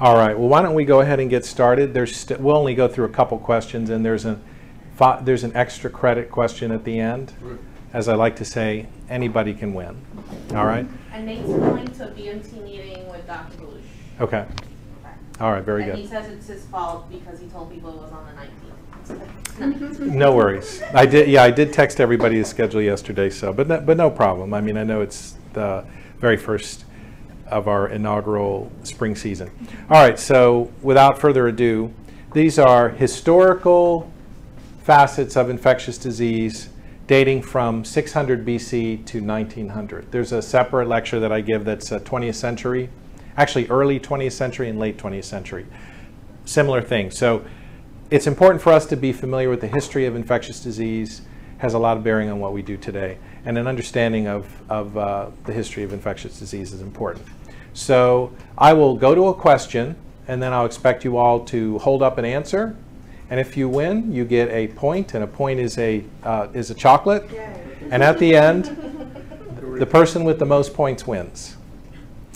All right, well, why don't we go ahead and get started? There's, st- we'll only go through a couple questions, and there's an, there's an extra credit question at the end. As I like to say, anybody can win. All right? And Nate's going to a BMT meeting with Dr. Belushi. Okay. All right, very And he good. says it's his fault because he told people it was on the 19th. No worries. I did, yeah, I did text everybody the schedule yesterday, so, but, no- but no problem. I mean, I know it's the very first of our inaugural spring season. All right, so without further ado, these are historical facets of infectious disease dating from 600 BC to 1900. There's a separate lecture that I give that's uh, 20th century, actually early 20th century and late 20th century. Similar thing. So it's important for us to be familiar with the history of infectious disease, has a lot of bearing on what we do today, and an understanding of, of uh, the history of infectious disease is important. So I will go to a question, and then I'll expect you all to hold up an answer. And if you win, you get a point, and a point is a, uh, is a chocolate. And at the end, the person with the most points wins.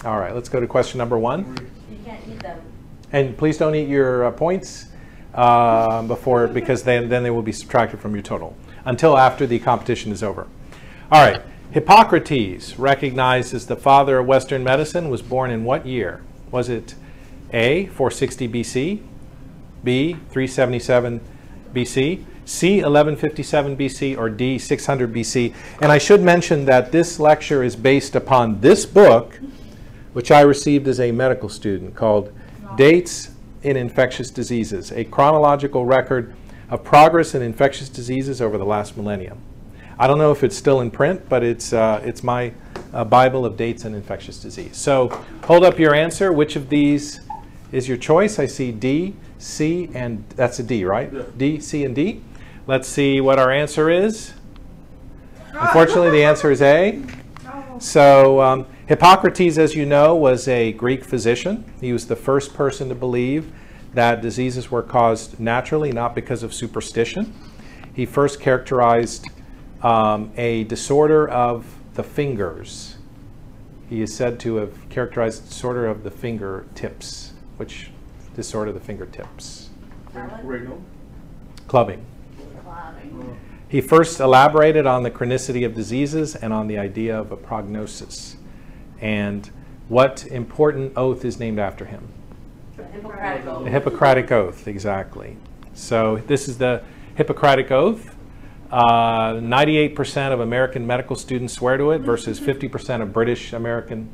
All right, let's go to question number one. You can't eat them. And please don't eat your uh, points uh, before, because then, then they will be subtracted from your total until after the competition is over. All right. Hippocrates, recognized as the father of Western medicine, was born in what year? Was it A, 460 BC, B, 377 BC, C, 1157 BC, or D, 600 BC? And I should mention that this lecture is based upon this book, which I received as a medical student, called Dates in Infectious Diseases, a chronological record of progress in infectious diseases over the last millennium. I don't know if it's still in print, but it's, uh, it's my uh, Bible of dates and infectious disease. So hold up your answer. Which of these is your choice? I see D, C, and that's a D, right? Yeah. D, C, and D. Let's see what our answer is. Unfortunately, the answer is A. So, um, Hippocrates, as you know, was a Greek physician. He was the first person to believe that diseases were caused naturally, not because of superstition. He first characterized um, a disorder of the fingers. He is said to have characterized disorder of the fingertips, which disorder of the fingertips. Renal. Clubbing. Clubbing. He first elaborated on the chronicity of diseases and on the idea of a prognosis. And what important oath is named after him? The Hippocratic Oath. The Hippocratic Oath, exactly. So this is the Hippocratic Oath. Uh, 98% of American medical students swear to it versus 50% of British American,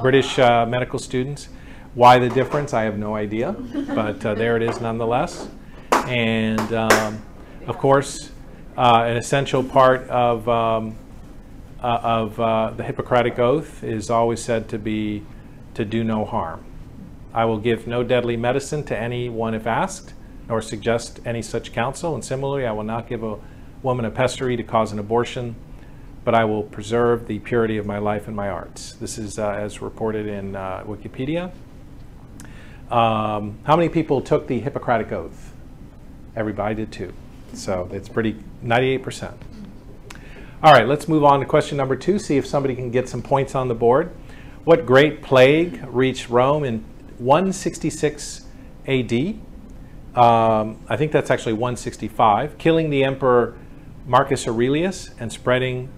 British uh, medical students. Why the difference? I have no idea, but uh, there it is nonetheless. And um, of course, uh, an essential part of um, uh, of uh, the Hippocratic Oath is always said to be to do no harm. I will give no deadly medicine to anyone if asked, nor suggest any such counsel. And similarly, I will not give a woman a pessary to cause an abortion, but I will preserve the purity of my life and my arts. This is uh, as reported in uh, Wikipedia. Um, how many people took the Hippocratic Oath? Everybody did too. So it's pretty, 98%. All right, let's move on to question number two, see if somebody can get some points on the board. What great plague reached Rome in 166 AD? Um, I think that's actually 165, killing the emperor Marcus Aurelius and spreading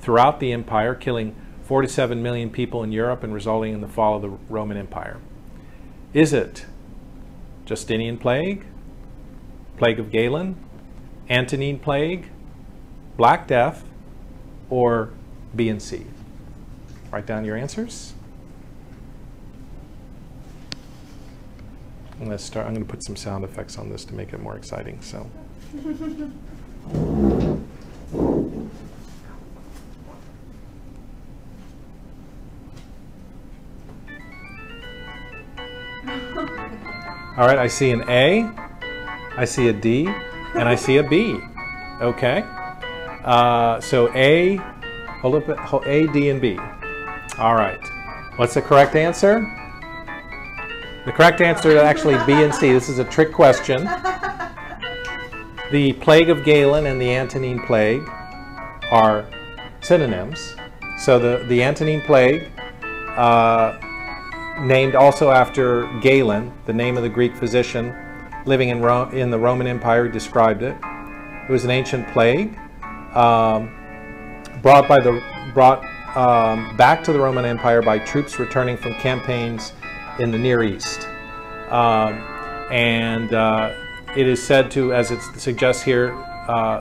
throughout the empire, killing 47 million people in Europe and resulting in the fall of the Roman Empire. Is it Justinian plague, plague of Galen, Antonine plague, Black Death, or B and C? Write down your answers. To start. I'm going to put some sound effects on this to make it more exciting. So. All right, I see an A, I see a D, and I see a B. Okay. Uh, so A, hold up, A, D, and B. All right. What's the correct answer? The correct answer is actually B and C. This is a trick question. The plague of Galen and the Antonine plague are synonyms. So the, the Antonine plague uh, named also after Galen, the name of the Greek physician living in, in the Roman Empire, described it. It was an ancient plague um, brought by the brought um, back to the Roman Empire by troops returning from campaigns in the Near East, um, and uh, it is said to, as it suggests here, uh,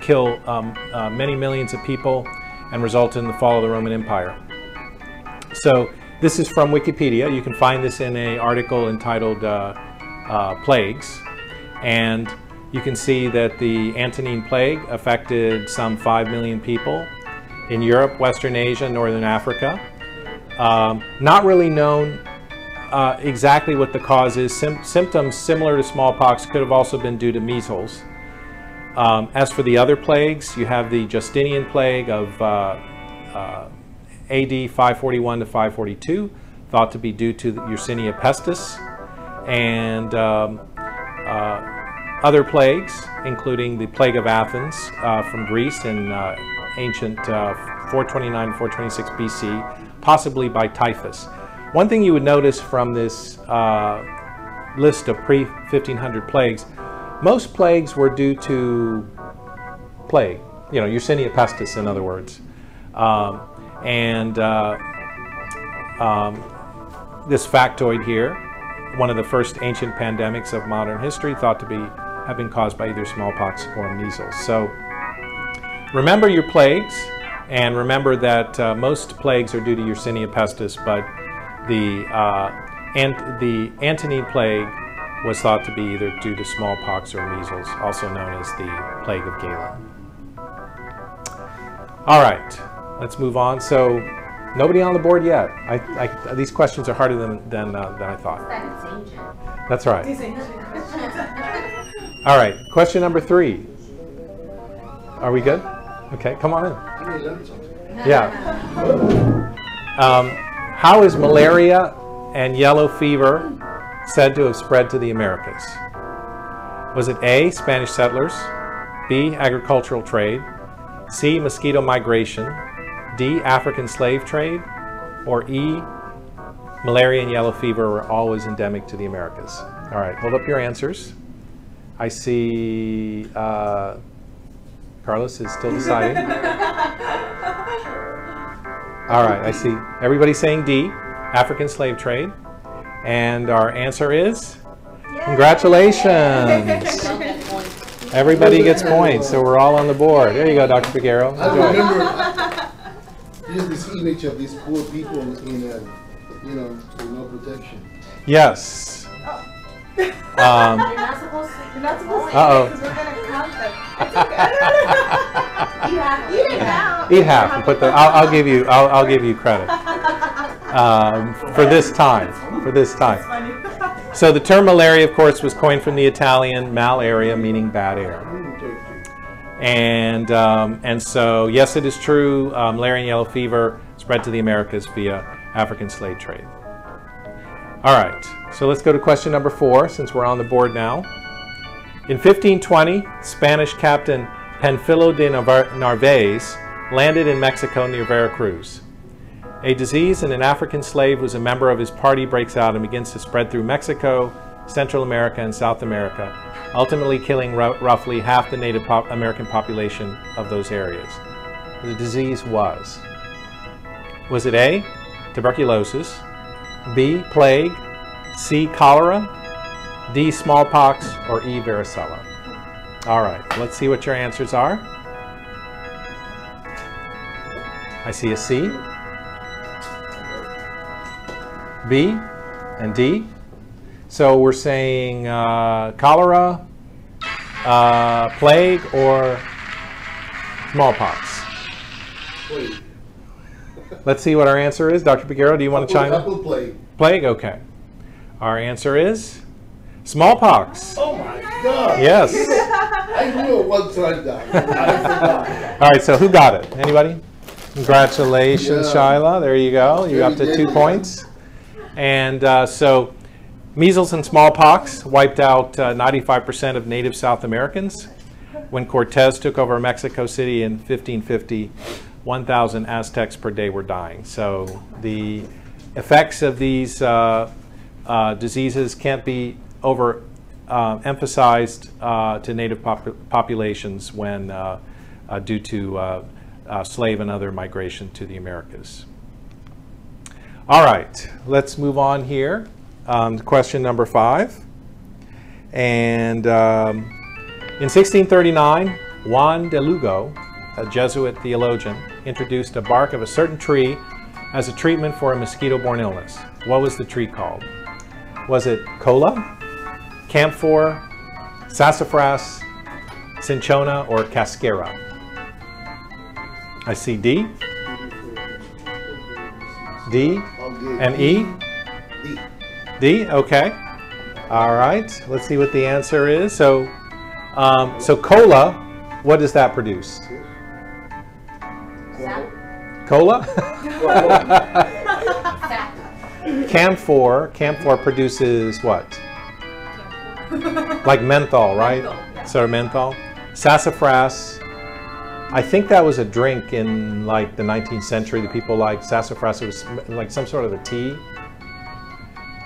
kill um, uh, many millions of people and result in the fall of the Roman Empire. So this is from Wikipedia. You can find this in an article entitled uh, uh, "Plagues," and you can see that the Antonine Plague affected some 5 million people in Europe, Western Asia, Northern Africa. Um, not really known uh, exactly what the cause is. Sym- symptoms similar to smallpox could have also been due to measles. Um, as for the other plagues, you have the Justinian plague of uh, uh, AD 541 to 542, thought to be due to Yersinia pestis, and um, uh, other plagues, including the plague of Athens uh, from Greece in ancient uh, 429 426 BC, possibly by typhus. One thing you would notice from this uh, list of pre 1500 plagues, most plagues were due to plague, you know, Yersinia pestis, in other words. Um, and uh, um, this factoid here, one of the first ancient pandemics of modern history, thought to be have been caused by either smallpox or measles. So remember your plagues, and remember that uh, most plagues are due to Yersinia pestis, but the uh, ant- the Antonine plague was thought to be either due to smallpox or measles, also known as the plague of Galen. All right, let's move on. So nobody on the board yet. I, I, these questions are harder than than, uh, than I thought. That it's. That's right. All right, question number three. Are we good? Okay, come on in. Yeah. Um, how is malaria and yellow fever said to have spread to the Americas? Was it A, Spanish settlers, B, agricultural trade, C, mosquito migration, D, African slave trade, or E, malaria and yellow fever were always endemic to the Americas? All right, hold up your answers. I see uh, Carlos is still deciding. All right, I see everybody saying D, African slave trade. And our answer is congratulations. Don't get points. Everybody gets points, so we're all on the board. There you go, Dr. Figueroa. I Enjoy. remember just this image of these poor people in a, you know, with no protection. Yes. Um, You're not supposed to. You're not supposed to Uh-oh. because we're gonna count them. It's. You have to. Eat now. eat half and put the. I'll, I'll give you. I'll, I'll give you credit um, for this time. For this time. So the term malaria, of course, was coined from the Italian malaria, meaning bad air. And um, and so yes, it is true. Um, malaria and yellow fever spread to the Americas via African slave trade. All right, so let's go to question number four, since we're on the board now. In 1520, Spanish captain Panfilo de Narvaez landed in Mexico near Veracruz. A disease in an African slave who's a member of his party breaks out and begins to spread through Mexico, Central America, and South America, ultimately killing roughly half the Native American population of those areas. The disease was Was it A, tuberculosis, B, plague, C, cholera, D, smallpox, or E, varicella? All right, let's see what your answers are. I see a C, B, and D. So we're saying uh, cholera, uh, plague, or smallpox. Let's see what our answer is. Dr. Piguero, do you want to chime in? Play. Plague? Okay. Our answer is smallpox. Oh my God. Yes. I knew it one time that. I forgot. All right, so who got it? Anybody? Congratulations, Yeah. Shyla. There you go. You're up to two points. And uh, so, measles and smallpox wiped out uh, 95% of native South Americans. When Cortez took over Mexico City in 1550, 1,000 Aztecs per day were dying. So, the effects of these uh, uh, diseases can't be over uh, emphasized uh, to native pop- populations when uh, uh, due to uh, uh, slave and other migration to the Americas. All right, let's move on here. Um, question number five. And um, in 1639, Juan de Lugo, a Jesuit theologian, introduced a bark of a certain tree as a treatment for a mosquito borne illness. What was the tree called? Was it cola, camphor, sassafras, cinchona, or cascara? I see D, D, and E. D. Okay. All right, let's see what the answer is. So, um, so cola, what does that produce? Cola? Camphor, camphor produces what? Like menthol, right? Menthol, yeah. So menthol. Sassafras, I think that was a drink in like the 19th century that people liked. Sassafras it was like some sort of a tea.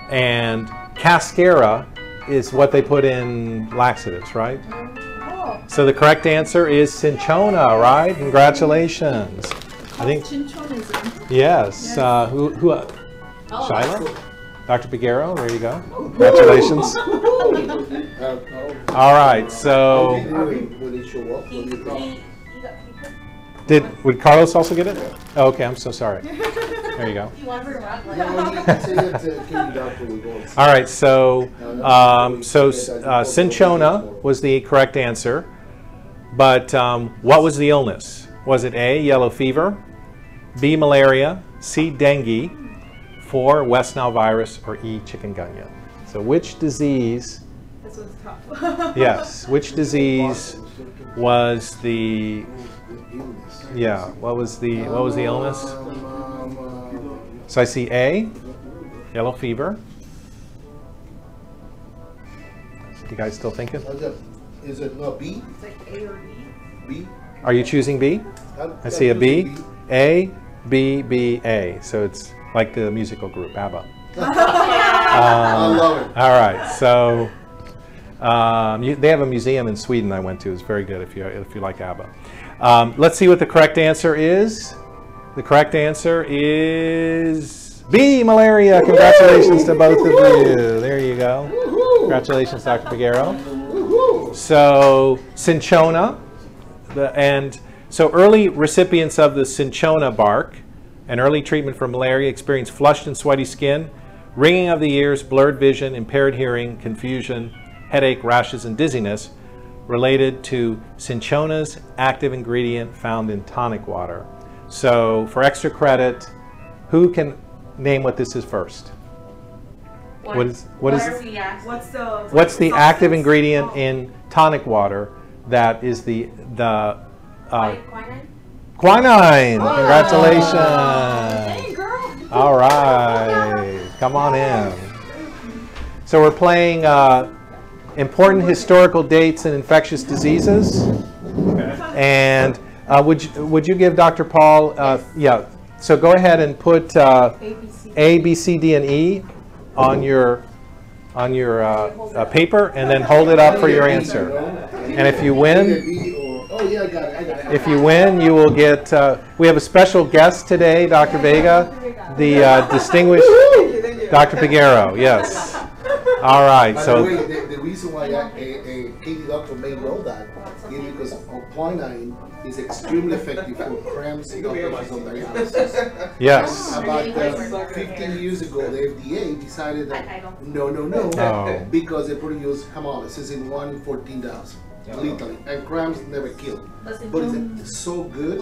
And cascara is what they put in laxatives, right? Oh, So the correct answer is cinchona, right? Congratulations. I think Cinchonism. yes. Uh, who who? Uh, Oh, Shyla? Dr. Piguero, there you go. Congratulations. All right, so do you do it when they show up? He, When you drop? he, he got, he put, did would Carlos also get it? Oh, okay, I'm so sorry. There you go. he wants to run like. No, he can say that to Katie Doctor will go. and see. All right, so um, so uh, cinchona was the correct answer, but um, what was the illness? Was it A. yellow fever, B. malaria, C. dengue, four West Nile virus, or E. chikungunya? So which disease? This was tough. Yes, which disease was the yeah? What was the what was the illness? So I see A, yellow fever. You guys still thinking? Is it not B? It's like A or B. B? Are you choosing B? I'm- I see a I'm B. choosing A, B, B, A. So it's like the musical group ABBA. I Um, love it. all right, so um, you, they have a museum in Sweden I went to. It's very good if you if you like ABBA. Um, let's see what the correct answer is. The correct answer is B, malaria. Congratulations to both of you. There you go. Congratulations, Dr. Figueroa. Woohoo! So cinchona, the, and so early recipients of the cinchona bark, an early treatment for malaria, experienced flushed and sweaty skin, ringing of the ears, blurred vision, impaired hearing, confusion, headache, rashes, and dizziness, related to cinchona's active ingredient found in tonic water. So for extra credit, who can name what this is first? What is- what is- are we? What's the What's the active ingredient Oh. in tonic water that is the the uh, Qui- quinine? quinine? Congratulations! Dang, girl. All right, come on in. So we're playing uh, important historical dates and infectious diseases. And uh, would you, would you give Dr. Paul? Uh, yeah. So go ahead and put uh, A, B, C. D, and E on your on your uh, uh, paper, and then hold it up for your answer. And if you win, if you win, you will get. Uh, we have a special guest today, Dr. Vega, the distinguished Dr. Piguero. Yes. All right. By the So way, the, the reason why I, a, a Katie doctor may know that is because quinine is extremely effective for cramps and patients on dialysis. yes. About uh, 15 years ago, the FDA decided I- I that no, no, no, Oh. because they produce hemolysis in 1 in 14,000, literally, and cramps never kill. But it's so good,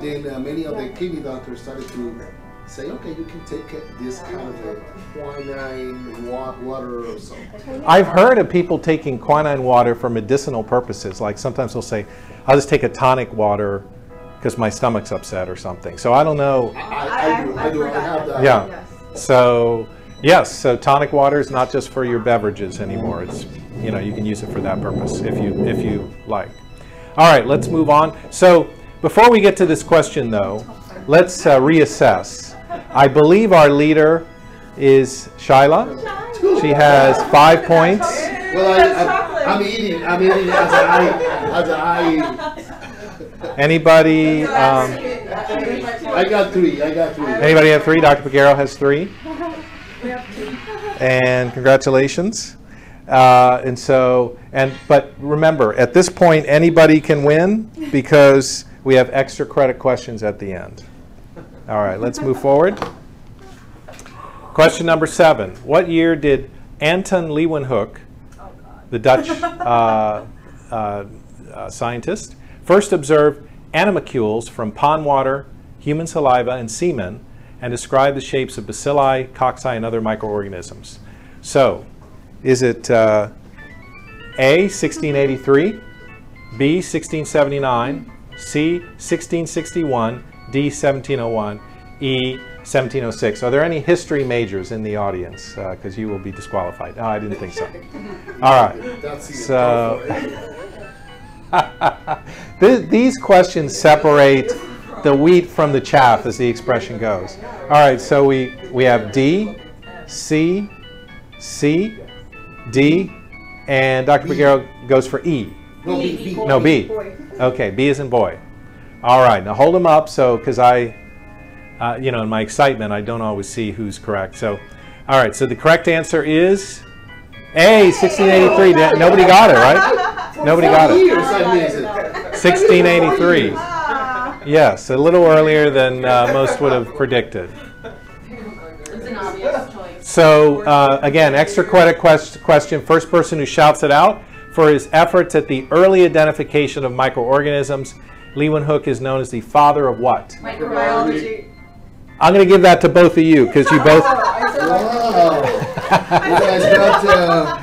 then uh, many of the kidney doctors started to say, okay, you can take this kind of a quinine wa- water or something. I've heard of people taking quinine water for medicinal purposes. Like sometimes they'll say, "I'll just take a tonic water because my stomach's upset or something." So I don't know. I, I do, I do, I have that. Yeah. Yes. So yes, so tonic water is not just for your beverages anymore. It's you know you can use it for that purpose if you if you like. All right, let's move on. So before we get to this question though, let's uh, reassess. I believe our leader is Shyla. She has five points. Well, I, I, I'm eating. I'm eating as I as I. Anybody? Um, I got three. I got three. anybody have three? Dr. Piguero has three. We have two. and congratulations. Uh, and so, and but remember, at this point, anybody can win because we have extra credit questions at the end. All right, let's move forward. Question number seven: What year did Anton Leeuwenhoek, Oh, the Dutch uh, uh, uh, scientist, first observe animalcules from pond water, human saliva, and semen, and describe the shapes of bacilli, cocci, and other microorganisms. So, is it uh, A, 1683, B, 1679, C, 1661, D, 1701, E, 1706? Are there any history majors in the audience? Uh, because you will be disqualified. Oh, I didn't think so. All right. So- Th- These questions separate the wheat from the chaff, as the expression goes. All right, so we, we have D, C, C, D, and Dr. B. Goes for E. No, B, B. No, B. Okay, B is in boy. All right, now hold them up so, because I, uh, you know, in my excitement, I don't always see who's correct. So, all right, so the correct answer is A, 1683. Nobody got it, right? Nobody got it. Years I missed it. 1683. Ah. Yes, a little earlier than uh, most would have predicted. So, uh, again, extra credit quest- question. First person who shouts it out for his efforts at the early identification of microorganisms. Leeuwenhoek is known as the father of what? Microbiology. I'm going to give that to both of you because you both. Wow. You guys got. Uh,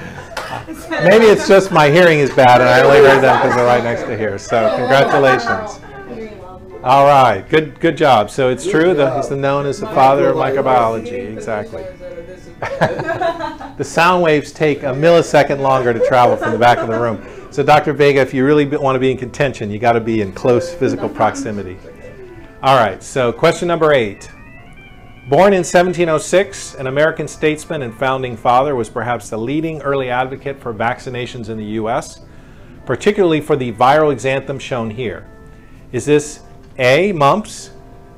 Maybe it's just my hearing is bad and I only heard them because they're right next to here. So, congratulations. All right, good good job. So it's true that he's known as the father of microbiology. Exactly. the sound waves take a millisecond longer to travel from the back of the room. So, Dr. Vega, if you really want to be in contention, you got to be in close physical proximity. All right, so question number eight. Born in 1706, an American statesman and founding father was perhaps the leading early advocate for vaccinations in the U.S., particularly for the viral exanthem shown here. Is this A, mumps,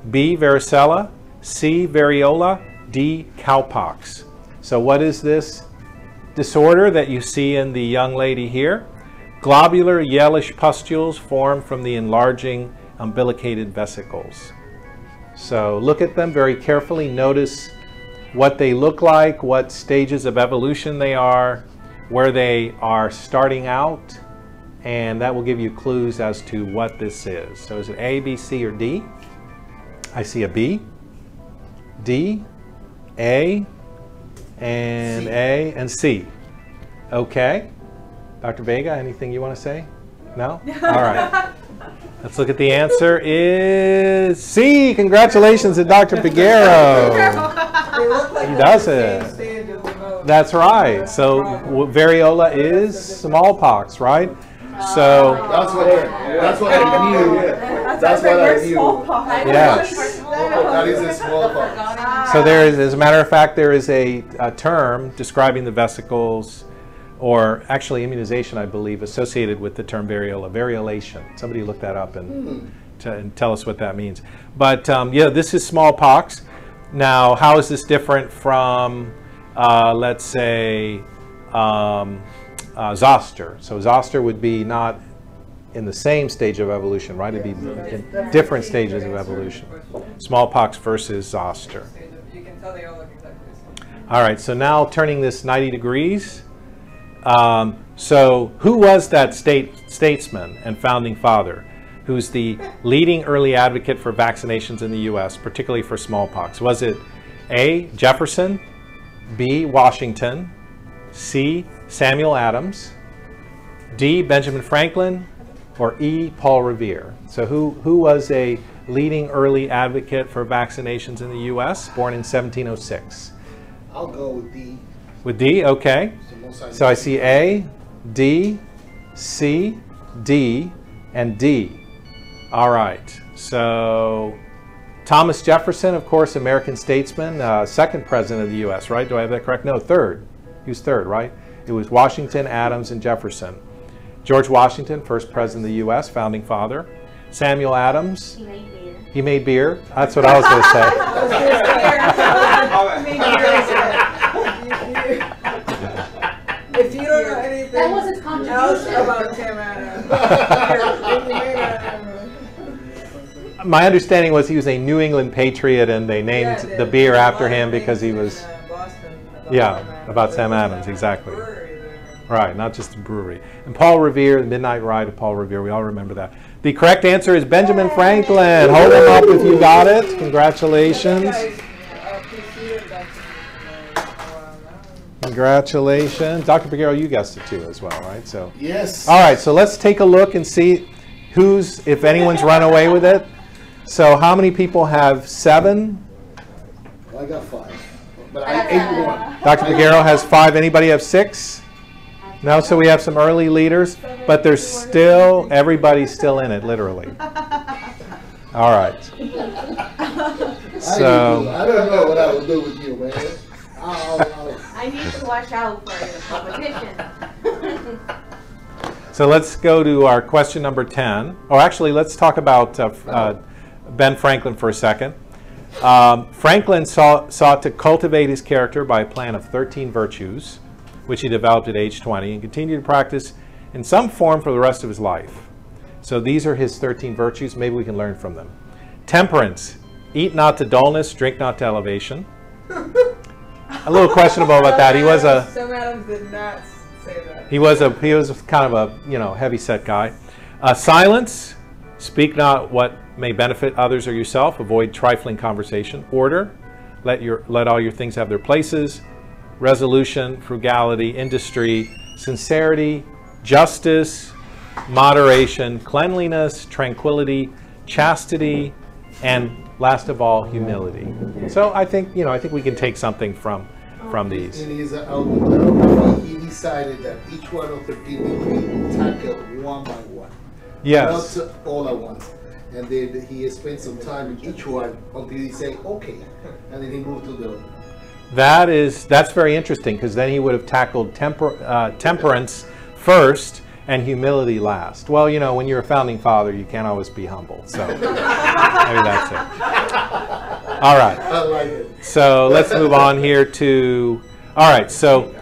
B, varicella, C, variola, D, cowpox? So, what is this disorder that you see in the young lady here? Globular yellowish pustules form from the enlarging umbilicated vesicles. So, look at them very carefully. Notice what they look like, what stages of evolution they are, where they are starting out, and that will give you clues as to what this is. So is it A, B, C, or D? I see a B, D, A, and C. A, and C. Okay. Dr. Vega, anything you want to say? No? All right. Let's look at the answer is C. Congratulations to Dr. Piguero. They look like He does it. stage of development. That's right. So variola is smallpox, right? So that's what. That's what I knew. That's what I knew. Yes. That is a smallpox. So there is, as a matter of fact, there is a, a term describing the vesicles, or actually immunization, I believe, associated with the term variola, variolation. Somebody look that up and, to, and tell us what that means. But um, yeah, this is smallpox. Now, how is this different from, uh, let's say, um, uh, zoster? So zoster would be not in the same stage of evolution, right? It'd be in different stages of evolution. Smallpox versus zoster. You they all look exactly the same. All right, so now turning this 90 degrees. Um, so, who was that state, statesman and founding father who's the leading early advocate for vaccinations in the U.S., particularly for smallpox? Was it A. Jefferson, B. Washington, C. Samuel Adams, D. Benjamin Franklin, or E. Paul Revere? So, who, who was a leading early advocate for vaccinations in the U.S., born in 1706? I'll go with D. With D, okay. It's the most So I see A, D, C, D, and D. All right. So Thomas Jefferson, of course, American statesman, uh, second president of the U.S., right? Do I have that correct? No, third. He was third, right? It was Washington, Adams, and Jefferson. George Washington, first president of the U.S., founding father. Samuel Adams, He made beer. he made beer. That's what I was going to say. If you don't know anything That was his else about Tim Adams, you may not know. My understanding was he was a New England patriot, and they named Yeah, the beer after him because he things in, was uh, Boston about Yeah, Sam about Sam Adams, exactly. brewery right, not just a brewery. And Paul Revere, the Midnight Ride of Paul Revere. We all remember that. The correct answer is Benjamin Franklin. Hold him up if you got it. Congratulations. guy's, preceded Dr. Congratulations. Dr. Piguero, you guessed it too as well, right? So, Yes. all right, so let's take a look and see who's, if anyone's run away with it. So, how many people have seven? I got five, but I I ate one. Dr. Piguero has five. Anybody have six? No, so we have some early leaders, but there's still, everybody's still in it, literally. All right. I, So- do. I don't know what I would do with you, man. I'll, I'll, I need to watch out for the competition. So let's go to our question number 10. Or actually, let's talk about uh, uh, Ben Franklin for a second. Um, Franklin saw, sought to cultivate his character by a plan of 13 virtues, which he developed at age 20 and continued to practice in some form for the rest of his life. So these are his 13 virtues. Maybe we can learn from them. Temperance. Eat not to dullness, drink not to elevation. A little questionable about that. He was a Sam Adams did not say that. he was a he was kind of a you know heavy set guy. Uh, silence. Speak not what may benefit others or yourself. Avoid trifling conversation. Order. Let your let all your things have their places. Resolution, frugality, industry, sincerity, justice, moderation, cleanliness, tranquility, chastity, and last of all, humility. So I think you know I think we can take something from from these. in his autobiography, he decided that each one of the people tackled one by one. Yes. Not all at once. And then he spent some time in each one until he said, okay. And then he moved to the That is that's very interesting because then he would have tackled temper, uh, temperance first and humility last. Well, you know, when you're a founding father, you can't always be humble. So maybe that's it. All right. I like it. So let's move on here to. All right. So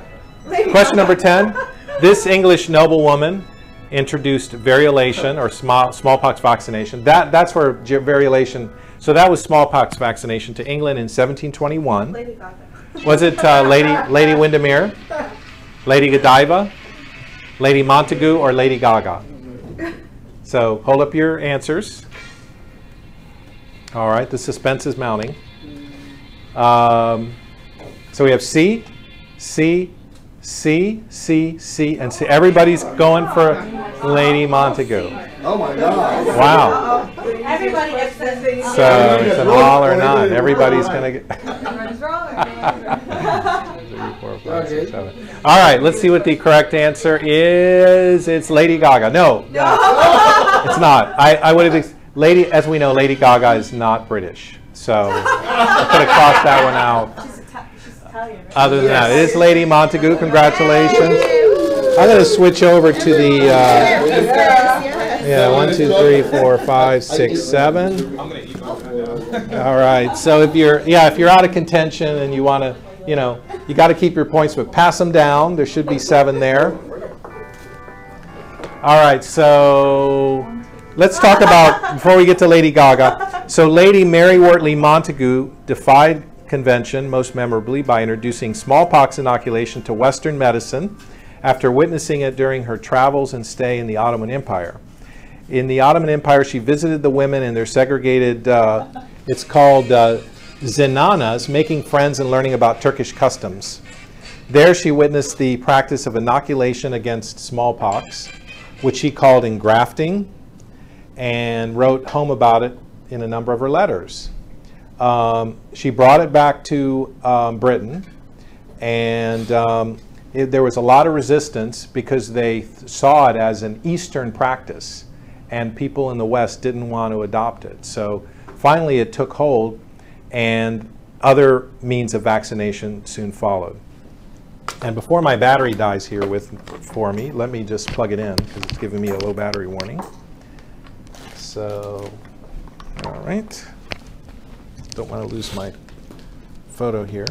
question number ten. This English noblewoman introduced variolation or small, smallpox vaccination. That that's where variolation. So that was smallpox vaccination to England in 1721. Lady Gaga. Was it uh, Lady Lady Windermere, Lady Godiva, Lady Montagu, or Lady Gaga? So hold up your answers. All right, the suspense is mounting. Um, so we have C, C, C, C, C, and C. Everybody's going for Lady Montagu. Oh my God. Wow. Everybody gets this. So it's an all or none. Everybody's gonna get. Everyone's wrong. Three, four, five, six, seven. All right, let's see what the correct answer is. It's Lady Gaga. No, it's not. I, I would have. Lady, as we know, Lady Gaga is not British, so I could have crossed that one out. She's, Ita- she's Italian, right? Other than that, it is Lady Montagu. Congratulations. I'm going to switch over to the. Uh, yeah, one, two, three, four, five, six, seven. All right. So if you're, yeah, if you're out of contention and you want to, you know, you got to keep your points, but pass them down. There should be seven there. All right. So let's talk about before we get to Lady Gaga. So Lady Mary Wortley Montagu defied convention most memorably by introducing smallpox inoculation to Western medicine after witnessing it during her travels and stay in the Ottoman Empire. In the Ottoman Empire, she visited the women in their segregated, uh, it's called uh, zenanas, making friends and learning about Turkish customs. There, she witnessed the practice of inoculation against smallpox, which she called engrafting, and wrote home about it in a number of her letters. Um, she brought it back to um, Britain, and um, it, there was a lot of resistance because they th- saw it as an Eastern practice, and people in the West didn't want to adopt it. So finally it took hold, and other means of vaccination soon followed. And before my battery dies here with for me, let me just plug it in because it's giving me a low battery warning. So, all right. Don't want to lose my photo here.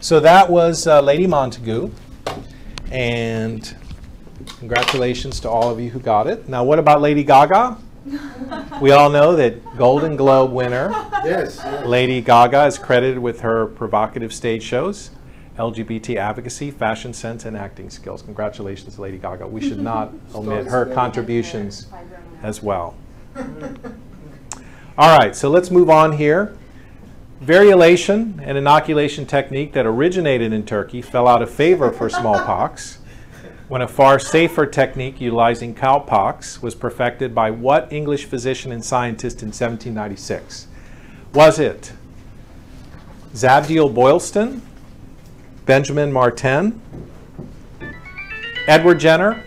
So that was uh, Lady Montagu, and congratulations to all of you who got it. Now, what about Lady Gaga? We all know that Golden Globe winner Yes. yes. Lady Gaga is credited with her provocative stage shows, LGBT advocacy, fashion sense, and acting skills. Congratulations, Lady Gaga. We should not omit her contributions as well. All right, so let's move on here. Variolation, an inoculation technique that originated in Turkey, fell out of favor for smallpox when a far safer technique utilizing cowpox was perfected by what English physician and scientist in 1796? Was it Zabdiel Boylston, Benjamin Martin, Edward Jenner,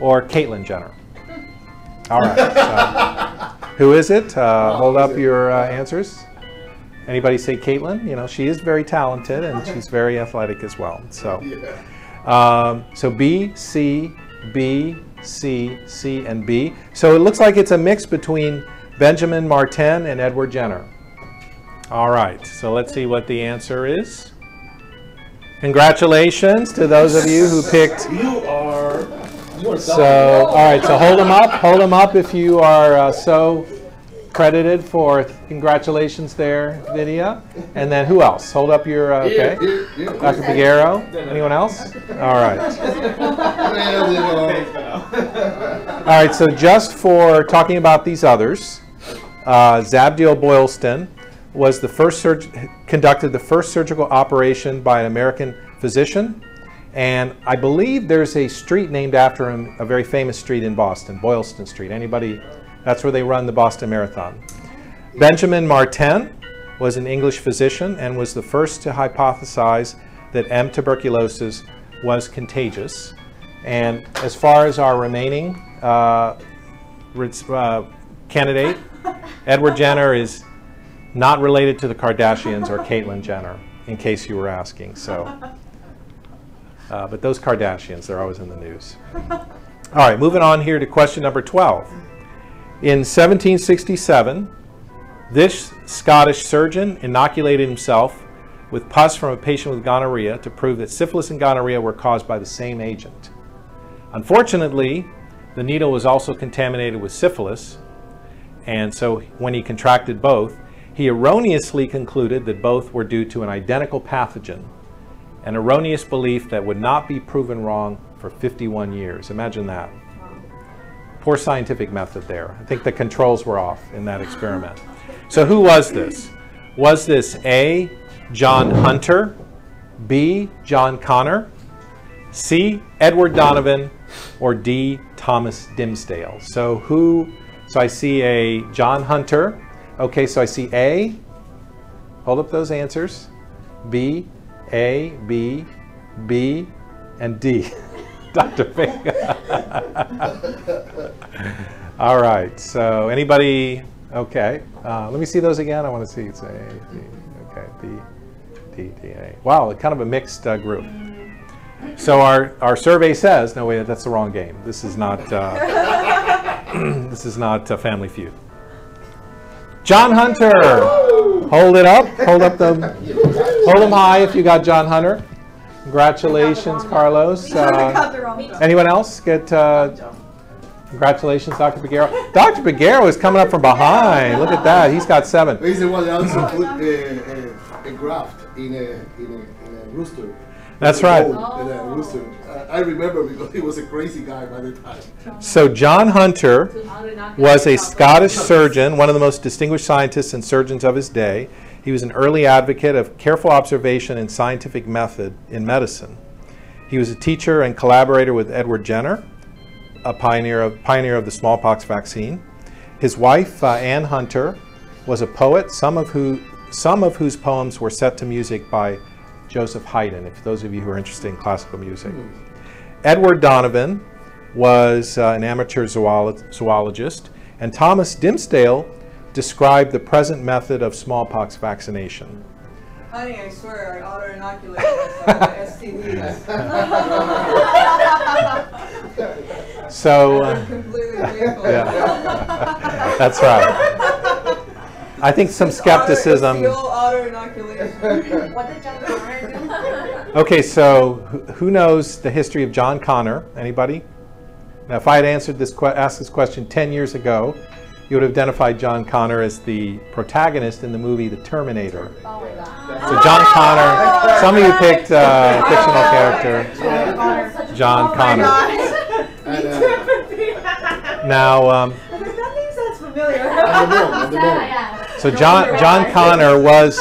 or Caitlyn Jenner? All right. so who is it? Uh, hold up your uh, answers. Anybody say Caitlyn? You know, she is very talented and she's very athletic as well. So, Yeah. Um, so B, C, B, C, C, and B. So it looks like it's a mix between Benjamin Martin and Edward Jenner. All right, so let's see what the answer is. Congratulations to those of you who picked. You are. You are So, all right, so hold them up. Hold them up if you are uh, so credited for congratulations there, Vidya. And then who else? Hold up your, uh, okay. Dr. Figuero? Anyone else? All right. There we go. All right, so just for talking about these others, uh, Zabdiel Boylston was the first conducted the first surgical operation by an American physician, and I believe there's a street named after him, a very famous street in Boston, Boylston Street. Anybody? That's where they run the Boston Marathon. Benjamin Martin was an English physician and was the first to hypothesize that M. tuberculosis was contagious. And as far as our remaining uh, uh, candidate, Edward Jenner is not related to the Kardashians or Caitlyn Jenner, in case you were asking. So, uh, but those Kardashians, they're always in the news. All right, moving on here to question number 12. In 1767, this Scottish surgeon inoculated himself with pus from a patient with gonorrhea to prove that syphilis and gonorrhea were caused by the same agent. Unfortunately, the needle was also contaminated with syphilis, and so when he contracted both, he erroneously concluded that both were due to an identical pathogen, an erroneous belief that would not be proven wrong for 51 years. Imagine that. Poor scientific method there. I think the controls were off in that experiment. So, who was this? Was this A, John Hunter, B, John Connor, C, Edward Donovan, or D, Thomas Dimsdale? So, who? So, I see a John Hunter. Okay, so I see A. Hold up those answers. B, A, B, B, and D. Dr. Vega. All right. So anybody? Okay. Uh, let me see those again. I want to see. It's A. Okay. B, D, D, A. Wow, kind of a mixed uh, group. So our, our survey says, no wait, that's the wrong game. This is not. Uh, this is not uh, Family Feud. John Hunter. Hold it up. Hold up the. Hold them high if you got John Hunter. Congratulations, Carlos. Uh, got the wrong stuff. anyone else get? Uh, congratulations, Dr. Baguero. Dr. Baguero is coming up from behind. Look at that. He's got seven. He's the one that also put uh, uh, a graft in a, in a, in a rooster. That's right. goat, In a rooster. I, I remember because he was a crazy guy by the time. So John Hunter was a Scottish surgeon, one of the most distinguished scientists and surgeons of his day. He was an early advocate of careful observation and scientific method in medicine. He was a teacher and collaborator with Edward Jenner, a pioneer of, pioneer of the smallpox vaccine. His wife, uh, Anne Hunter, was a poet, some of, who, some of whose poems were set to music by Joseph Haydn, if those of you who are interested in classical music. Edward Donovan was uh, an amateur zoolo- zoologist, and Thomas Dimsdale describe the present method of smallpox vaccination? Honey, I swear I auto-inoculated myself with STDs. So, uh, yeah, that's right. I think some skepticism. Auto, auto-inoculation. What did John Connor do? Okay, so who- who knows the history of John Connor? Anybody? Now, if I had answered this, que- asked this question 10 years ago, you would have identified John Connor as the protagonist in the movie The Terminator. Oh my god. So John Connor, some of you picked uh, fictional character, John Oh Connor. gosh. And, uh, Now, um, I was like, that name sounds familiar. on the moon, on the moon. Yeah. so John John Connor was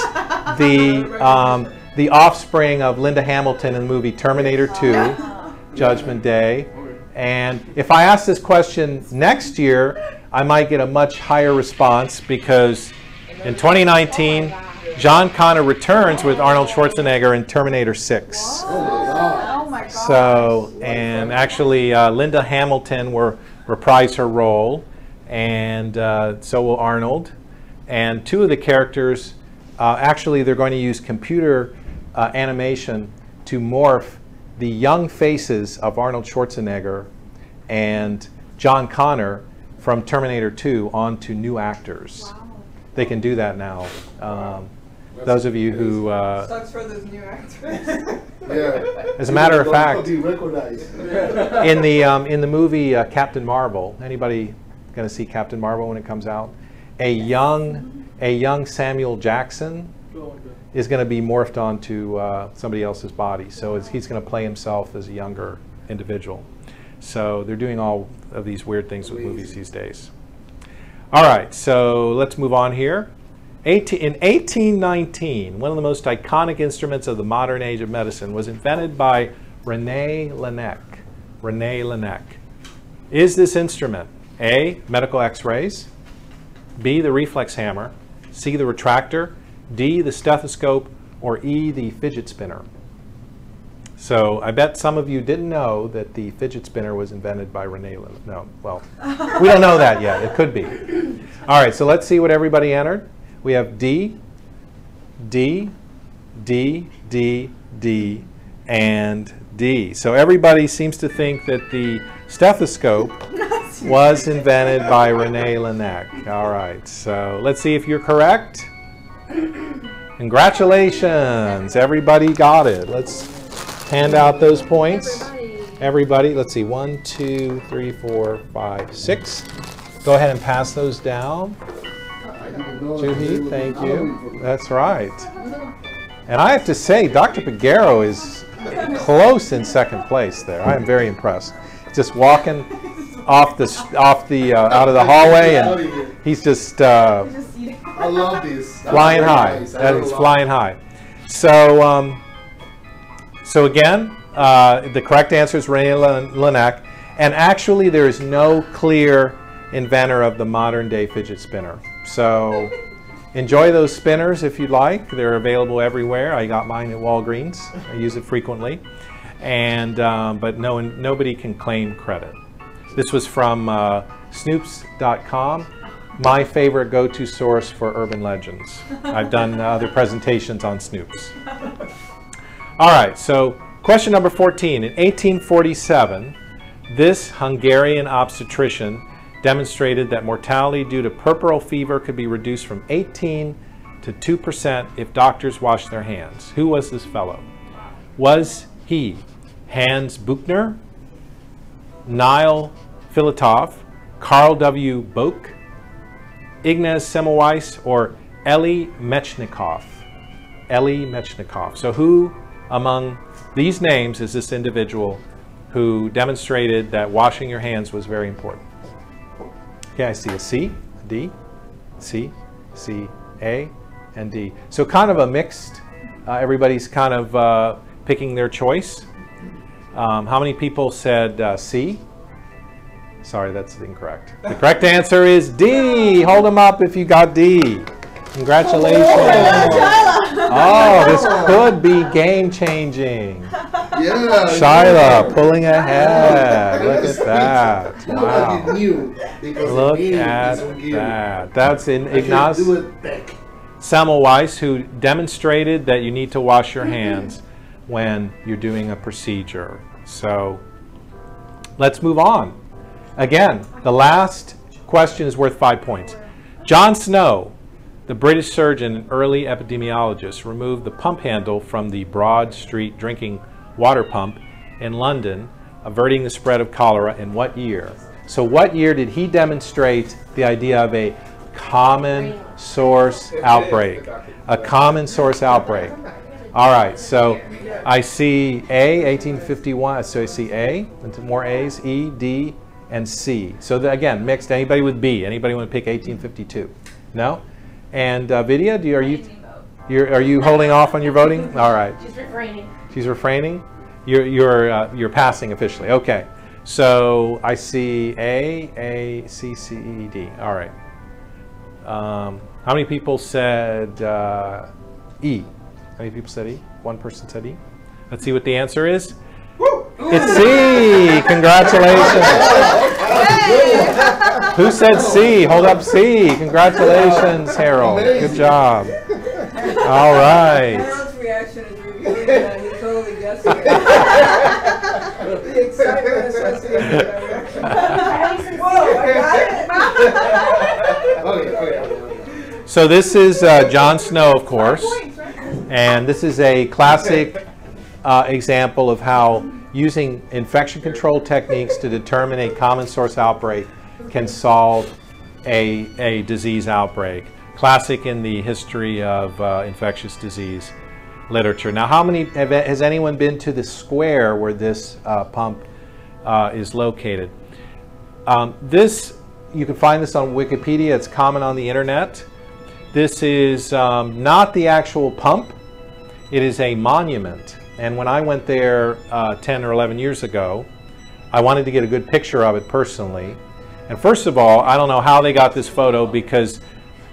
the um, the offspring of Linda Hamilton in the movie Terminator 2, Judgment Day. And if I ask this question next year, I might get a much higher response because in 2019, John Connor returns with Arnold Schwarzenegger in Terminator 6. Oh my God. Oh my god. So, and actually, uh, Linda Hamilton will reprise her role, and uh, so will Arnold. And two of the characters, uh, actually, they're going to use computer uh, animation to morph the young faces of Arnold Schwarzenegger and John Connor from Terminator 2 on to new actors. They can do that now. Um, those of you who, uh, Sucks for those new actors. Yeah. as a matter of fact, in the um, in the movie uh, Captain Marvel. Anybody going to see Captain Marvel when it comes out? A young a young Samuel Jackson is going to be morphed onto uh, somebody else's body. So it's, he's going to play himself as a younger individual. So they're doing all of these weird things with movies these days. All right, so let's move on here. 18, in 1819, one of the most iconic instruments of the modern age of medicine was invented by Rene Laennec. Rene Laennec. Is this instrument A, medical x-rays, B, the reflex hammer, C, the retractor, D, the stethoscope, or E, the fidget spinner? So I bet some of you didn't know that the fidget spinner was invented by Rene Laennec. No, well, we don't know that yet. It could be. All right, so let's see what everybody entered. We have D, D, D, D, D, and D. So everybody seems to think that the stethoscope was invented by Rene Laennec. All right, so let's see if you're correct. Congratulations, everybody got it. Let's hand out those points. Everybody, let's see, one, two, three, four, five, six. Go ahead and pass those down. I didn't know that they Juhi, thank you. That's right. And I have to say, Dr. Figueroa is close in second place there. I am very impressed. Just walking off the off the uh, out of the hallway, and he's just uh, I love this. Flying high. nice. I That learned is a lot. flying high. So, um, so again, uh, the correct answer is Len- Laennec, and actually, there is no clear inventor of the modern day fidget spinner. So, enjoy those spinners if you'd like. They're available everywhere. I got mine at Walgreens. I use it frequently, and um, but no nobody can claim credit. This was from uh, Snopes.com, my favorite go-to source for urban legends. I've done other presentations on Snopes. All right, so question number 14. In 1847, this Hungarian obstetrician demonstrated that mortality due to puerperal fever could be reduced from 18 to 2% if doctors washed their hands. Who was this fellow? Was he Hans Buchner, Niall Filatov, Carl W. Boak, Ignaz Semmelweis, or Eli Mechnikov? Eli Mechnikov. So who among these names is this individual who demonstrated that washing your hands was very important? Okay, I see a C, a D, C, C, A, and D. So kind of a mixed, uh, everybody's kind of uh, picking their choice. Um, how many people said uh, C? Sorry, that's incorrect. The correct answer is D. Hold them up if you got D. Congratulations. Oh, this could be game changing. Yeah. Shyla pulling ahead. Look at that. Wow. Look at that. That's in Ignaz do it back. Semmelweis, who demonstrated that you need to wash your hands when you're doing a procedure. So let's move on. Again, the last question is worth five points. John Snow, the British surgeon and early epidemiologist, removed the pump handle from the Broad Street drinking water pump in London, averting the spread of cholera in what year? So, what year did he demonstrate the idea of a common source outbreak? A common source outbreak. All right, so I see A, 1851. Uh, so I see A, and more A's, E, D, and C. So the, again, mixed. Anybody with B? Anybody want to pick 1852? No? And uh, Vidya, do you, are you you're, are you holding off on your voting? All right. She's refraining. She's refraining. You're you're uh, you're passing officially. Okay. So I see A, A, C, C, E, D. All right. Um, how many people said uh, E? How many people said E? One person said E. Let's see what the answer is. It's C. Congratulations. Who said C? Hold up C. Congratulations, Harold. Good job. All right. Harold's reaction is revealing that he totally guessed it. the excitement associated with that. Whoa, I got it! Okay, okay, okay, okay. So this is uh, John Snow, of course, and this is a classic uh, example of how using infection control techniques to determine a common source outbreak can solve a, a disease outbreak. Classic in the history of uh, infectious disease literature. Now, how many have, has anyone been to the square where this uh, pump uh, is located? Um, this you can find this on Wikipedia. It's common on the internet. This is um, not the actual pump. It is a monument. And when I went there uh, 10 or 11 years ago, I wanted to get a good picture of it personally. And first of all, I don't know how they got this photo because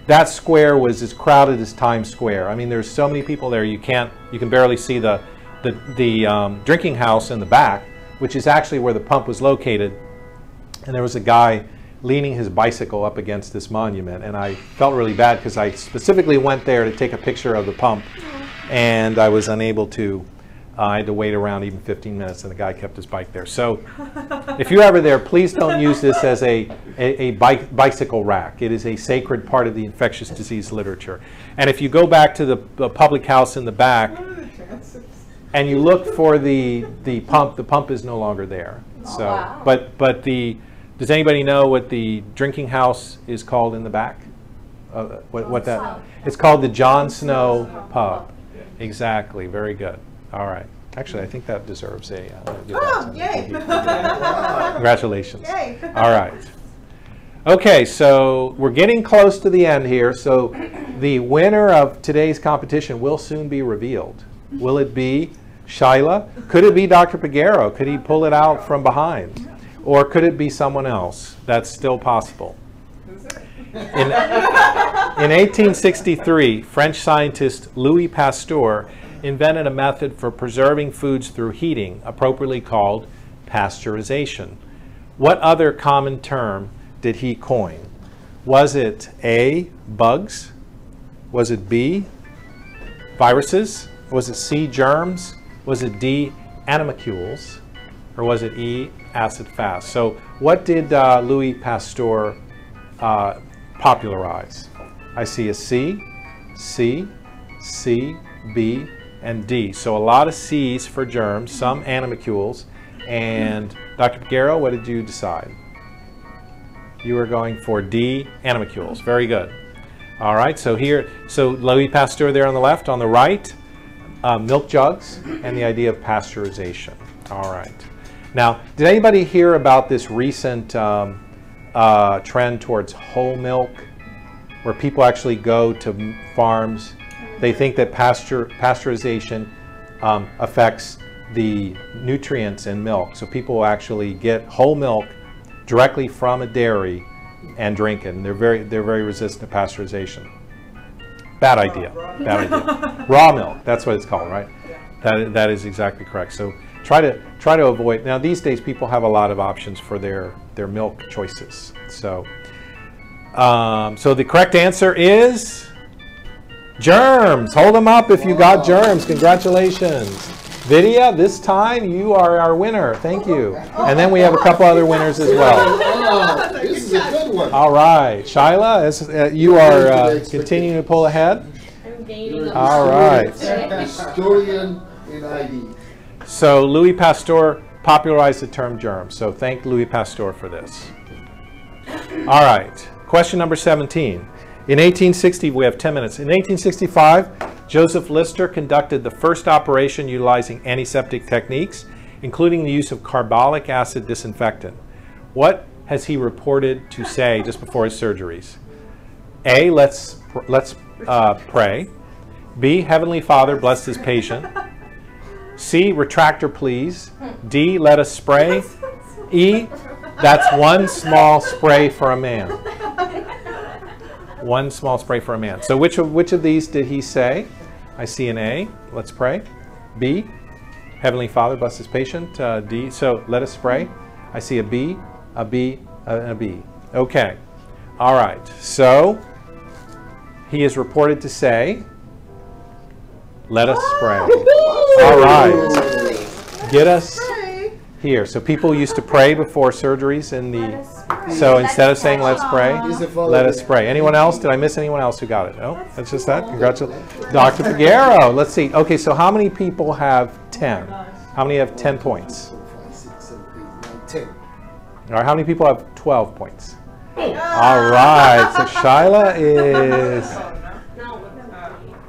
that square was as crowded as Times Square. I mean, there's so many people there, you can't, you can barely see the, the, the um, drinking house in the back, which is actually where the pump was located. And there was a guy leaning his bicycle up against this monument. And I felt really bad because I specifically went there to take a picture of the pump and I was unable to. I had to wait around even 15 minutes and the guy kept his bike there. So if you're ever there, please don't use this as a, a, a bike, bicycle rack. It is a sacred part of the infectious disease literature. And if you go back to the, the public house in the back and you look for the, the pump, the pump is no longer there. Oh, So, wow. but, but the, does anybody know what the drinking house is called in the back? Uh, what, what that? It's called the John Snow Pub. Exactly. Very good. All right. Actually, I think that deserves a. Uh, Oh, yay. Congratulations. Yay. All right. Okay, so we're getting close to the end here. So the winner of today's competition will soon be revealed. Will it be Shyla? Could it be Dr. Figueroa? Could he pull it out from behind? Or could it be someone else? That's still possible. In, in 1863, French scientist Louis Pasteur invented a method for preserving foods through heating, appropriately called pasteurization. What other common term did he coin? Was it A, bugs? Was it B, viruses? Was it C, germs? Was it D, animalcules? Or was it E, acid fast? So, what did uh, Louis Pasteur uh, popularize? I see a C, C, C, B, and D. So, a lot of C's for germs, some animalcules. And Dr. Figueroa, what did you decide? You were going for D, animalcules. Very good. All right, so here, so Louis Pasteur there on the left, on the right, uh, milk jugs and the idea of pasteurization. All right. Now, did anybody hear about this recent um, uh, trend towards whole milk, where people actually go to farms? They think that pasture, pasteurization um, affects the nutrients in milk, so people actually get whole milk directly from a dairy and drink it. And they're very, they're very resistant to pasteurization. Bad idea. Bad idea. Raw milk. That's what it's called, right? That, that is exactly correct. So try to try to avoid. Now these days, people have a lot of options for their their milk choices. So, um, so the correct answer is germs. Hold them up if you got germs. Congratulations. Vidya, this time you are our winner. Thank you. And then we have a couple other winners as well. Oh, this is a good one. All right, Shyla, as, uh, you are uh, continuing to pull ahead. I'm gaining. a All lot. right. Historian in ID. So Louis Pasteur popularized the term germ. So thank Louis Pasteur for this. All right. Question number 17. In 1860, we have 10 minutes. In 1865, Joseph Lister conducted the first operation utilizing antiseptic techniques, including the use of carbolic acid disinfectant. What has he reported to say just before his surgeries? A, let's, let's uh, pray. B, Heavenly Father, bless this patient. C, retractor please. D, let us spray. E, that's one small spray for a man. One small spray for a man. So which of which of these did he say? I see an A. Let's pray. B, Heavenly Father, bless his patient. Uh, D, so let us spray. I see a B, a B, and a B. Okay. All right. So he is reported to say, let us spray. All right. Get us here. So people used to pray before surgeries in the. So instead of saying let's pray, He's a follower. let us pray. Anyone else? Did I miss anyone else who got it? No? That's just that? Congratulations. Dr. Figueroa. Let's see. Okay, so how many people have 10? How many have 10 points? Four, five, six, seven, eight, nine, ten. All right, how many people have 12 points? All right, so Shyla is.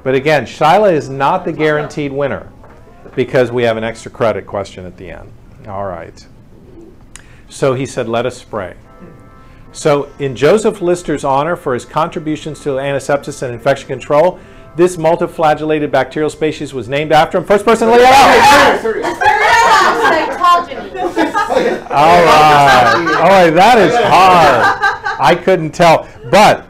But again, Shyla is not the guaranteed winner because we have an extra credit question at the end. All right. So he said, let us spray. So, in Joseph Lister's honor for his contributions to antisepsis and infection control, this multiflagellated bacterial species was named after him. First person to lay it out. Cytogeny. All right. All right, that is hard. I couldn't tell. But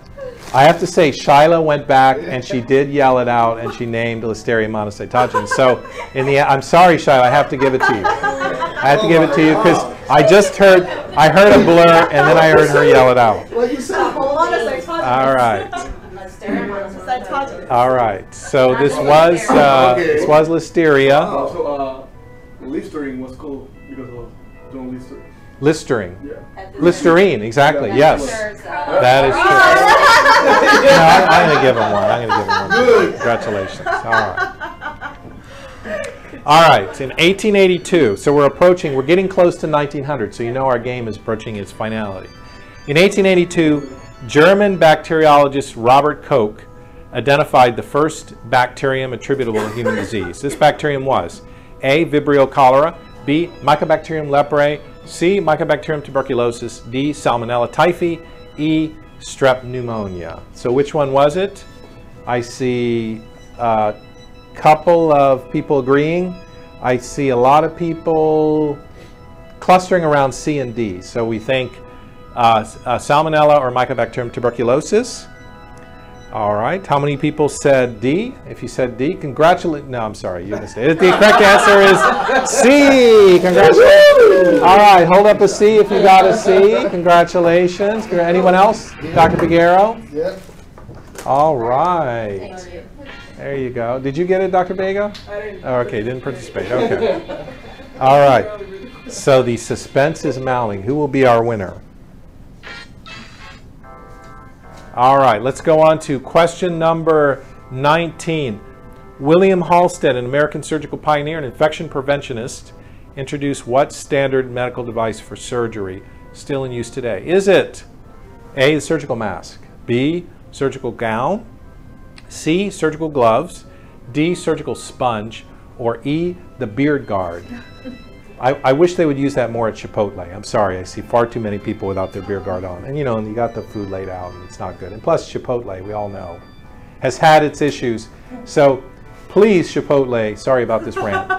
I have to say, Shyla went back and she did yell it out and she named Listeria monocytogenes. So, in the I'm sorry, Shyla, I have to give it to you. I have to give it to you because I just heard, I heard a blur and then I heard her yell it out. Well, you said. All right. All right. So this was, uh, this was Listeria. Also, uh, Listerine was cool because of John Lister. Listering. Yeah. Listerine, exactly, yes. That That is true. No, I'm, I'm going to give him one. I'm going to give him one. Good. Congratulations. All right. All right. In 1882, so we're approaching, we're getting close to 1900, so you know our game is approaching its finality. In 1882, German bacteriologist Robert Koch identified the first bacterium attributable to human disease. This bacterium was A. Vibrio cholera, B. Mycobacterium leprae, C. Mycobacterium tuberculosis, D. Salmonella typhi, E. Strep pneumonia. So which one was it? I see a couple of people agreeing. I see a lot of people clustering around C and D. So we think uh, uh, Salmonella or Mycobacterium tuberculosis. All right. How many people said D? If you said D, congratulate. No, I'm sorry. You missed it. The correct answer is C. Congratulations. All right. Hold up a C if you got a C. Congratulations. Anyone else? Dr. Figueroa? Yeah. All right. Thank you. There you go. Did you get it, Dr. Vega? I didn't. Oh, okay, didn't participate. Okay. All right. So the suspense is mounting. Who will be our winner? All right, let's go on to question number 19. William Halsted, an American surgical pioneer and infection preventionist, introduced what standard medical device for surgery still in use today? Is it A, the surgical mask, B, surgical gown, C, surgical gloves, D, surgical sponge, or E, the beard guard. I, I wish they would use that more at Chipotle. I'm sorry, I see far too many people without their beard guard on. And you know, and you got the food laid out, and it's not good. And plus, Chipotle, we all know, has had its issues. So please, Chipotle, sorry about this rant.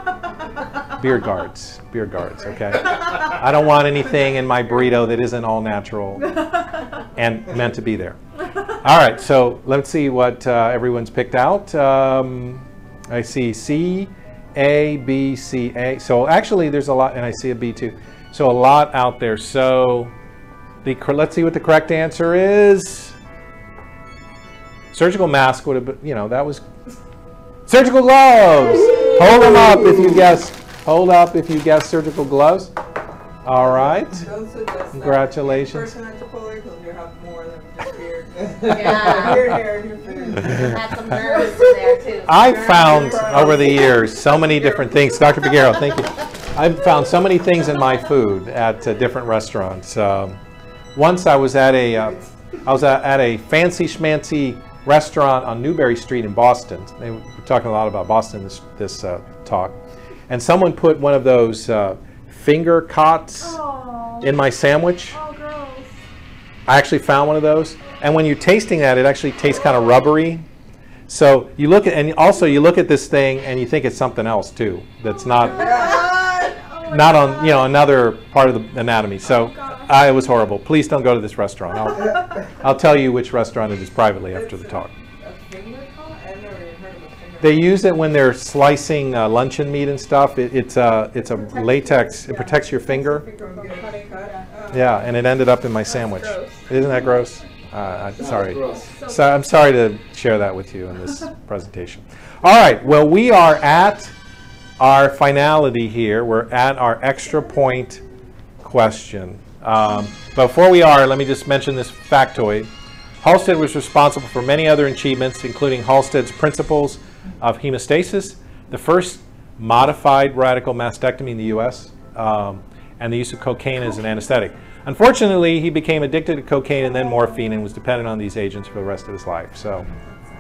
Beard guards, beard guards, okay? I don't want anything in my burrito that isn't all natural and meant to be there. All right, so let's see what uh, everyone's picked out. Um, I see C, A, B, C, A. So actually, there's a lot, and I see a B too. So a lot out there. So the cor- let's see what the correct answer is. Surgical mask would have been, you know, that was surgical gloves. Hold them up if you guess. Hold up if you guess surgical gloves. All right. Don't suggest that. Congratulations. Yeah. Beard hair in. Had some nerves there too. I've found over the years so many different things. Dr. Figueroa, thank you. I've found so many things in my food at uh, different restaurants. Um, once I was at a, uh, I was at, at a fancy schmancy restaurant on Newbury Street in Boston. They were talking a lot about Boston this this uh, talk, and someone put one of those uh, finger cots Oh, in my sandwich. oh, gross. I actually found one of those, and when you're tasting that, it actually tastes kind of rubbery. So you look at, and also you look at this thing, and you think it's something else too. That's not Oh not on you know another part of the anatomy. So God. I, it was horrible. Please don't go to this restaurant. I'll, I'll tell you which restaurant it is privately after the talk. A finger call? I've never even heard of a finger They use it when they're slicing uh, luncheon meat and stuff. It, it's a it's a latex. It protects your finger. From getting cut. Oh. Yeah, and it ended up in my sandwich. Isn't that gross? Uh, I'm sorry. So I'm sorry to share that with you in this presentation. All right, well, we are at our finality here. We're at our extra point question. Um, before we are, let me just mention this factoid. Halsted was responsible for many other achievements, including Halsted's principles of hemostasis, the first modified radical mastectomy in the U.S., um, and the use of cocaine as an anesthetic. Unfortunately, he became addicted to cocaine and then morphine and was dependent on these agents for the rest of his life. So,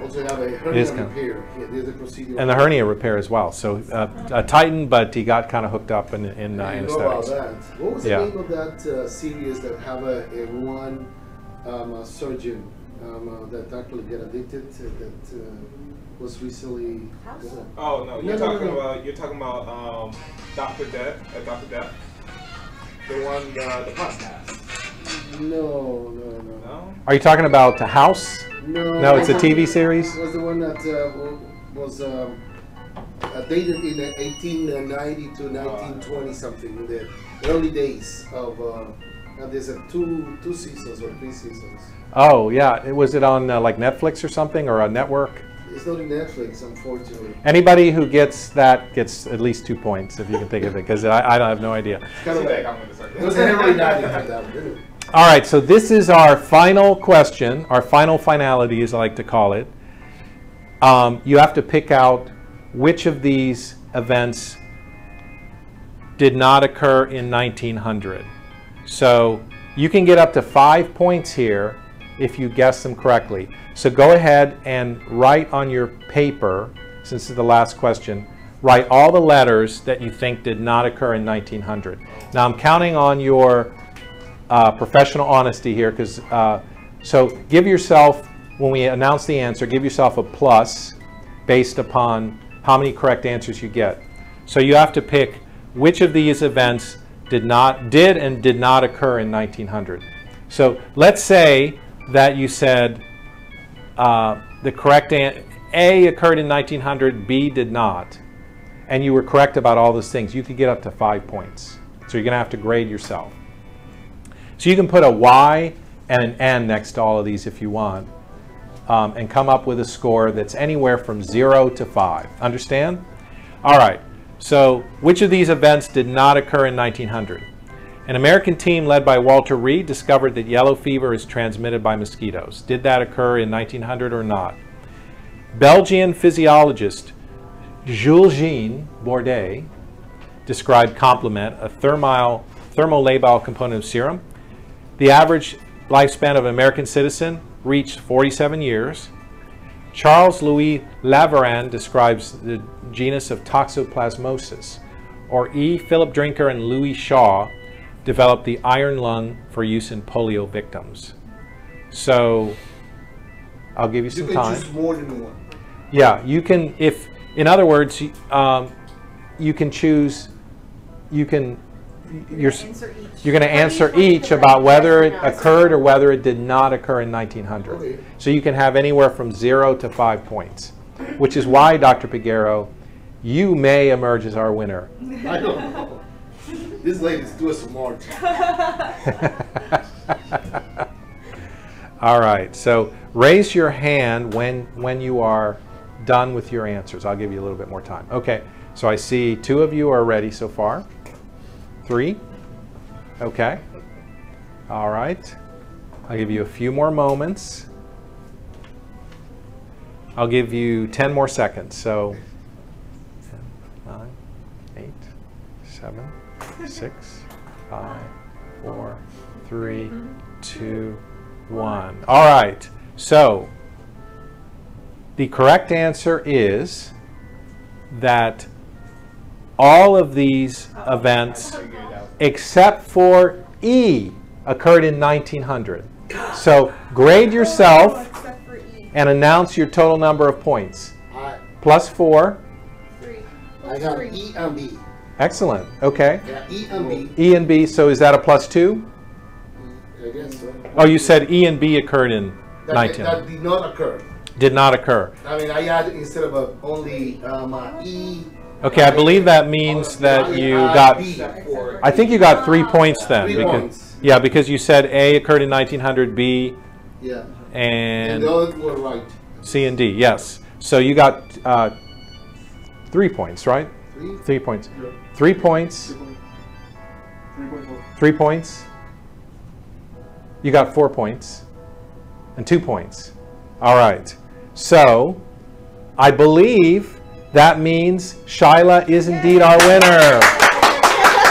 Also have a is hernia kind of- repair. Yeah, there's a procedure. and the hernia repair as well. So, uh, a Titan, but he got kind of hooked up in, in uh, I didn't know about anesthetics. that. What was the Yeah. name of that uh, series that have a, a one um, a surgeon um, uh, that actually get addicted to, that uh, was recently? Oh no, No, you're no, no, talking no. about you're talking about um, Doctor Death, uh, Doctor Death, the one uh, the podcast. No, no, no. No, Are you talking about the House? No, No, it's a TV series. was the one that uh, was um, uh, dated in 1890 to 1920 something in the early days of. Uh, and there's a two two seasons or three seasons. Oh, yeah. Was it on uh, like Netflix or something or a network? It's not in Netflix, unfortunately. Anybody who gets that gets at least two points if you can think of it, because I, I have no idea. It's kind of See, like, like, I'm gonna start it was an early 90s for that one. All right, so this is our final question, our final finality, as I like to call it. Um, you have to pick out which of these events did not occur in 1900. So you can get up to five points here if you guess them correctly. So go ahead and write on your paper, since is the last question, write all the letters that you think did not occur in 1900. Now I'm counting on your uh, professional honesty here because uh, so give yourself when we announce the answer give yourself a plus based upon how many correct answers you get so you have to pick which of these events did not did and did not occur in 1900 so let's say that you said uh, the correct an- a occurred in 1900 b did not and you were correct about all those things you could get up to five points so you're going to have to grade yourself so you can put a Y and an N next to all of these if you want, um, and come up with a score that's anywhere from zero to five. Understand? All right. So which of these events did not occur in 1900? An American team led by Walter Reed discovered that yellow fever is transmitted by mosquitoes. Did that occur in 1900 or not? Belgian physiologist Jules Jean Bordet described complement, a thermolabile component of serum. The average lifespan of an American citizen reached 47 years. Charles Louis Laveran describes the genus of toxoplasmosis. Or E. Philip Drinker and Louis Shaw developed the iron lung for use in polio victims. So I'll give you You some can time. choose more than one. Yeah, you can, if, in other words, um, you can choose, you can, you're, Answer each. you're going to What do you answer each about whether it occurred or whether it did not occur in 1900. So you can have anywhere from zero to five points, which is why, Dr. Figueroa, you may emerge as our winner. This lady's too smart. All right, so raise your hand when, when you are done with your answers. I'll give you a little bit more time. Okay, so I see two of you are ready so far. Three? Okay. All right. I'll give you a few more moments. I'll give you 10 more seconds. So 10, 9, 8, 7, 6, 5, 4, 3, 2, 1. All right. So the correct answer is that all of these events, except for E, occurred in 1900. So grade yourself and announce your total number of points. Plus Four. Three. I got Three. E and B. Excellent. Okay. Yeah, E and B. E and B, so is that a plus two? I guess so. Oh, you said E and B occurred in That, 1900. that did not occur. Did not occur. I mean, I had instead of a, only um, uh, E. Okay, I believe that means that you got, I think you got three points then. Three because- points. Yeah, because you said A occurred in 1900, B, Yeah. And and the others were right. C and D, yes. So you got uh, three points, right? Three. Three points. Yeah. Three points, Three point- three point four. three points. You got four points and two points. All right. So I believe that means Shyla is indeed our winner.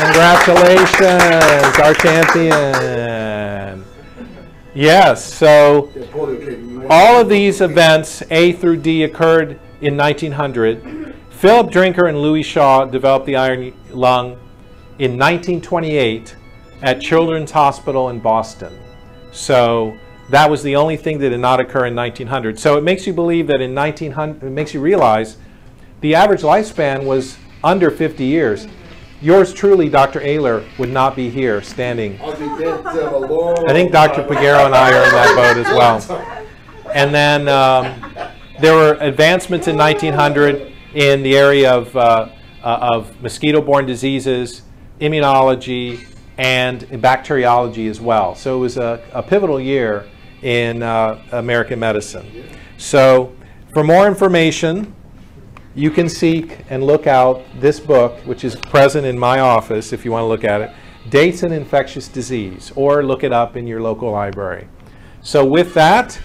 Congratulations, our champion. Yes, so The polio came. all of these events, A through D, occurred in 1900. Philip Drinker and Louis Shaw developed the iron lung in 1928 at Children's Hospital in Boston. So that was the only thing that did not occur in 1900. So it makes you believe that in 1900, it makes you realize the average lifespan was under 50 years. Yours truly, Dr. Ayler, would not be here standing. I'll be dead a long I think Dr. Figueroa and I are in that boat as well. And then um, there were advancements in 1900 in the area of, uh, uh, of mosquito-borne diseases, immunology, and bacteriology as well. So it was a, a pivotal year in uh, American medicine. So for more information, you can seek and look out this book, which is present in my office if you want to look at it, Dates in Infectious Disease, or look it up in your local library. So with that,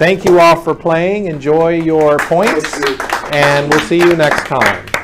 thank you all for playing. Enjoy your points, and we'll see you next time.